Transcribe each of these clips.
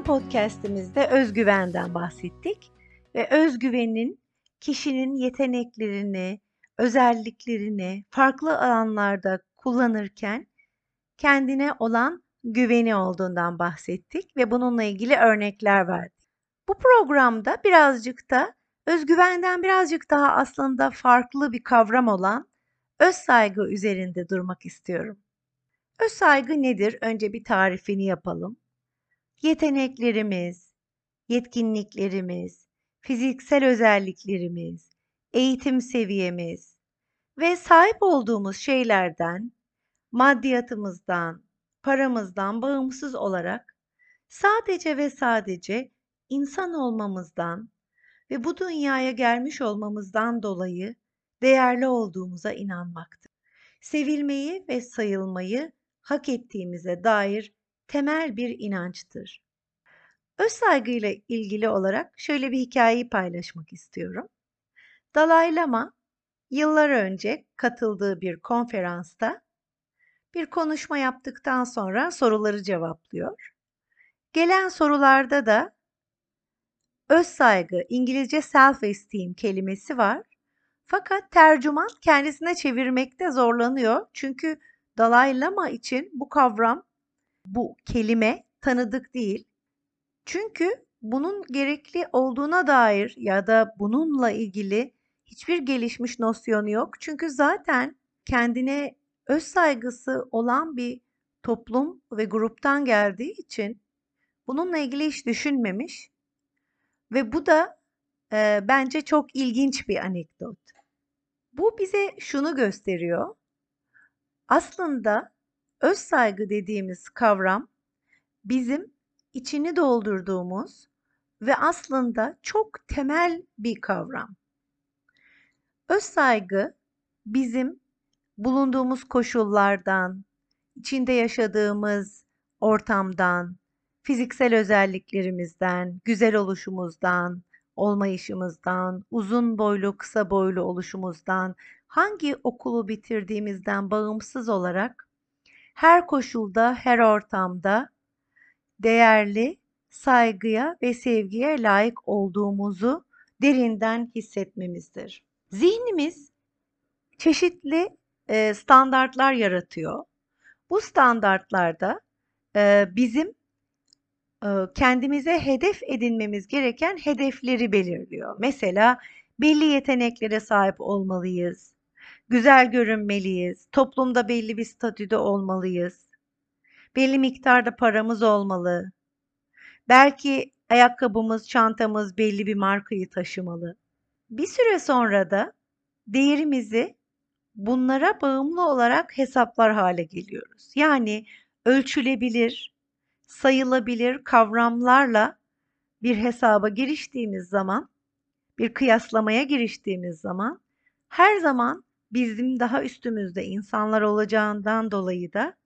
Geçen podcast'imizde özgüvenden bahsettik ve özgüvenin kişinin yeteneklerini, özelliklerini farklı alanlarda kullanırken kendine olan güveni olduğundan bahsettik ve bununla ilgili örnekler verdik. Bu programda birazcık da özgüvenden birazcık daha aslında farklı bir kavram olan öz saygı üzerinde durmak istiyorum. Öz saygı nedir? Önce bir tarifini yapalım. Yeteneklerimiz, yetkinliklerimiz, fiziksel özelliklerimiz, eğitim seviyemiz ve sahip olduğumuz şeylerden, maddiyatımızdan, paramızdan bağımsız olarak sadece ve sadece insan olmamızdan ve bu dünyaya gelmiş olmamızdan dolayı değerli olduğumuza inanmaktır. Sevilmeyi ve sayılmayı hak ettiğimize dair temel bir inançtır. Öz saygıyla ilgili olarak şöyle bir hikayeyi paylaşmak istiyorum. Dalai Lama yıllar önce katıldığı bir konferansta bir konuşma yaptıktan sonra soruları cevaplıyor. Gelen sorularda da öz saygı, İngilizce self-esteem kelimesi var. Fakat tercüman kendisine çevirmekte zorlanıyor. Çünkü Dalai Lama için bu kavram, bu kelime tanıdık değil. Çünkü bunun gerekli olduğuna dair ya da bununla ilgili hiçbir gelişmiş nosyonu yok. Çünkü zaten kendine öz saygısı olan bir toplum ve gruptan geldiği için bununla ilgili hiç düşünmemiş ve bu da e, bence çok ilginç bir anekdot. Bu bize şunu gösteriyor. Aslında öz saygı dediğimiz kavram bizim içini doldurduğumuz ve aslında çok temel bir kavram. Öz saygı bizim bulunduğumuz koşullardan, içinde yaşadığımız ortamdan, fiziksel özelliklerimizden, güzel oluşumuzdan, olmayışımızdan, uzun boylu, kısa boylu oluşumuzdan, hangi okulu bitirdiğimizden bağımsız olarak her koşulda, her ortamda değerli, saygıya ve sevgiye layık olduğumuzu derinden hissetmemizdir. Zihnimiz çeşitli e, standartlar yaratıyor. Bu standartlarda e, bizim e, kendimize hedef edinmemiz gereken hedefleri belirliyor. Mesela belli yeteneklere sahip olmalıyız. Güzel görünmeliyiz. Toplumda belli bir statüde olmalıyız. Belli miktarda paramız olmalı. Belki ayakkabımız, çantamız belli bir markayı taşımalı. Bir süre sonra da değerimizi bunlara bağımlı olarak hesaplar hale geliyoruz. Yani ölçülebilir, sayılabilir kavramlarla bir hesaba giriştiğimiz zaman, bir kıyaslamaya giriştiğimiz zaman her zaman bizim daha üstümüzde insanlar olacağından dolayı da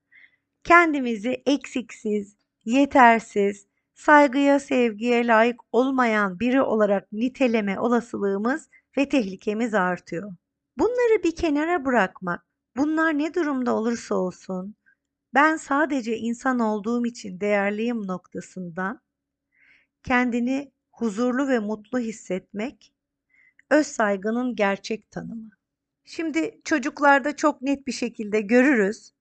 kendimizi eksiksiz, yetersiz, saygıya, sevgiye layık olmayan biri olarak niteleme olasılığımız ve tehlikemiz artıyor. Bunları bir kenara bırakmak, bunlar ne durumda olursa olsun, ben sadece insan olduğum için değerliyim noktasından kendini huzurlu ve mutlu hissetmek öz saygının gerçek tanımı. Şimdi çocuklarda çok net bir şekilde görürüz.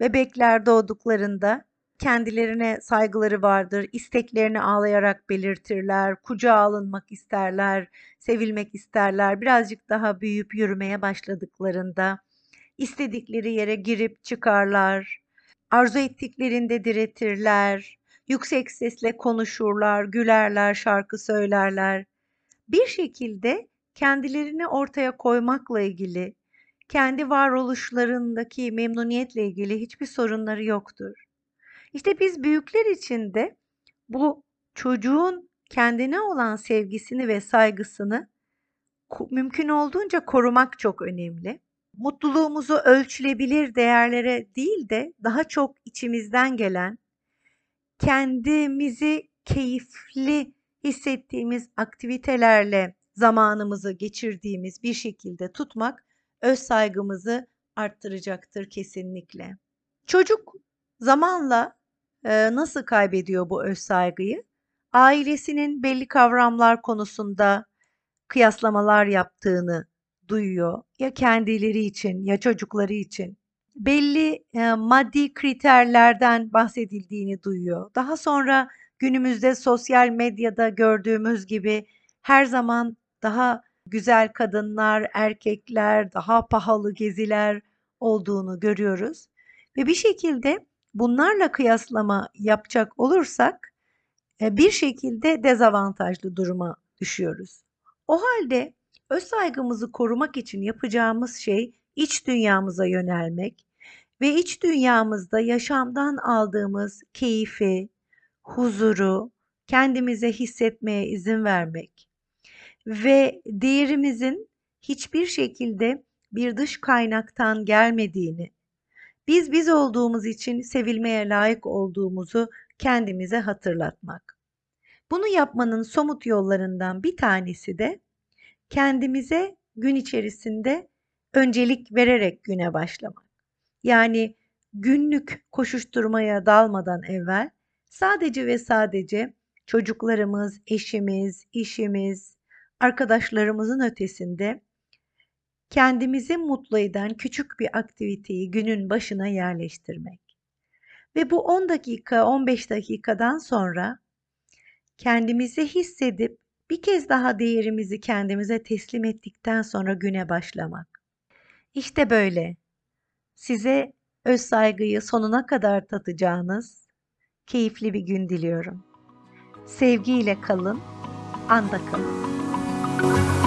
Bebekler doğduklarında kendilerine saygıları vardır, isteklerini ağlayarak belirtirler, kucağa alınmak isterler, sevilmek isterler. Birazcık daha büyüyüp yürümeye başladıklarında istedikleri yere girip çıkarlar, arzu ettiklerinde diretirler, yüksek sesle konuşurlar, gülerler, şarkı söylerler. Bir şekilde kendilerini ortaya koymakla ilgili, kendi varoluşlarındaki memnuniyetle ilgili hiçbir sorunları yoktur. İşte biz büyükler için de bu çocuğun kendine olan sevgisini ve saygısını mümkün olduğunca korumak çok önemli. Mutluluğumuzu ölçülebilir değerlere değil de daha çok içimizden gelen, kendimizi keyifli hissettiğimiz aktivitelerle zamanımızı geçirdiğimiz bir şekilde tutmak öz saygımızı arttıracaktır kesinlikle. Çocuk zamanla e, nasıl kaybediyor bu öz saygıyı? ailesinin belli kavramlar konusunda kıyaslamalar yaptığını duyuyor. Ya kendileri için ya çocukları için. Belli e, maddi kriterlerden bahsedildiğini duyuyor. Daha sonra günümüzde sosyal medyada gördüğümüz gibi her zaman daha güzel kadınlar, erkekler, daha pahalı geziler olduğunu görüyoruz. Ve bir şekilde bunlarla kıyaslama yapacak olursak e, bir şekilde dezavantajlı duruma düşüyoruz. O halde öz saygımızı korumak için yapacağımız şey iç dünyamıza yönelmek ve iç dünyamızda yaşamdan aldığımız keyfi, huzuru kendimize hissetmeye izin vermek ve değerimizin hiçbir şekilde bir dış kaynaktan gelmediğini, biz biz olduğumuz için sevilmeye layık olduğumuzu kendimize hatırlatmak. Bunu yapmanın somut yollarından bir tanesi de kendimize gün içerisinde öncelik vererek güne başlamak. Yani günlük koşuşturmaya dalmadan evvel sadece ve sadece çocuklarımız, eşimiz, işimiz, arkadaşlarımızın ötesinde kendimizi mutlu eden küçük bir aktiviteyi günün başına yerleştirmek. Ve bu 10 dakika, 15 dakikadan sonra kendimizi hissedip bir kez daha değerimizi kendimize teslim ettikten sonra güne başlamak. İşte böyle. Size öz saygıyı sonuna kadar tatacağınız keyifli bir gün diliyorum. Sevgiyle kalın, anda kalın. Thank you.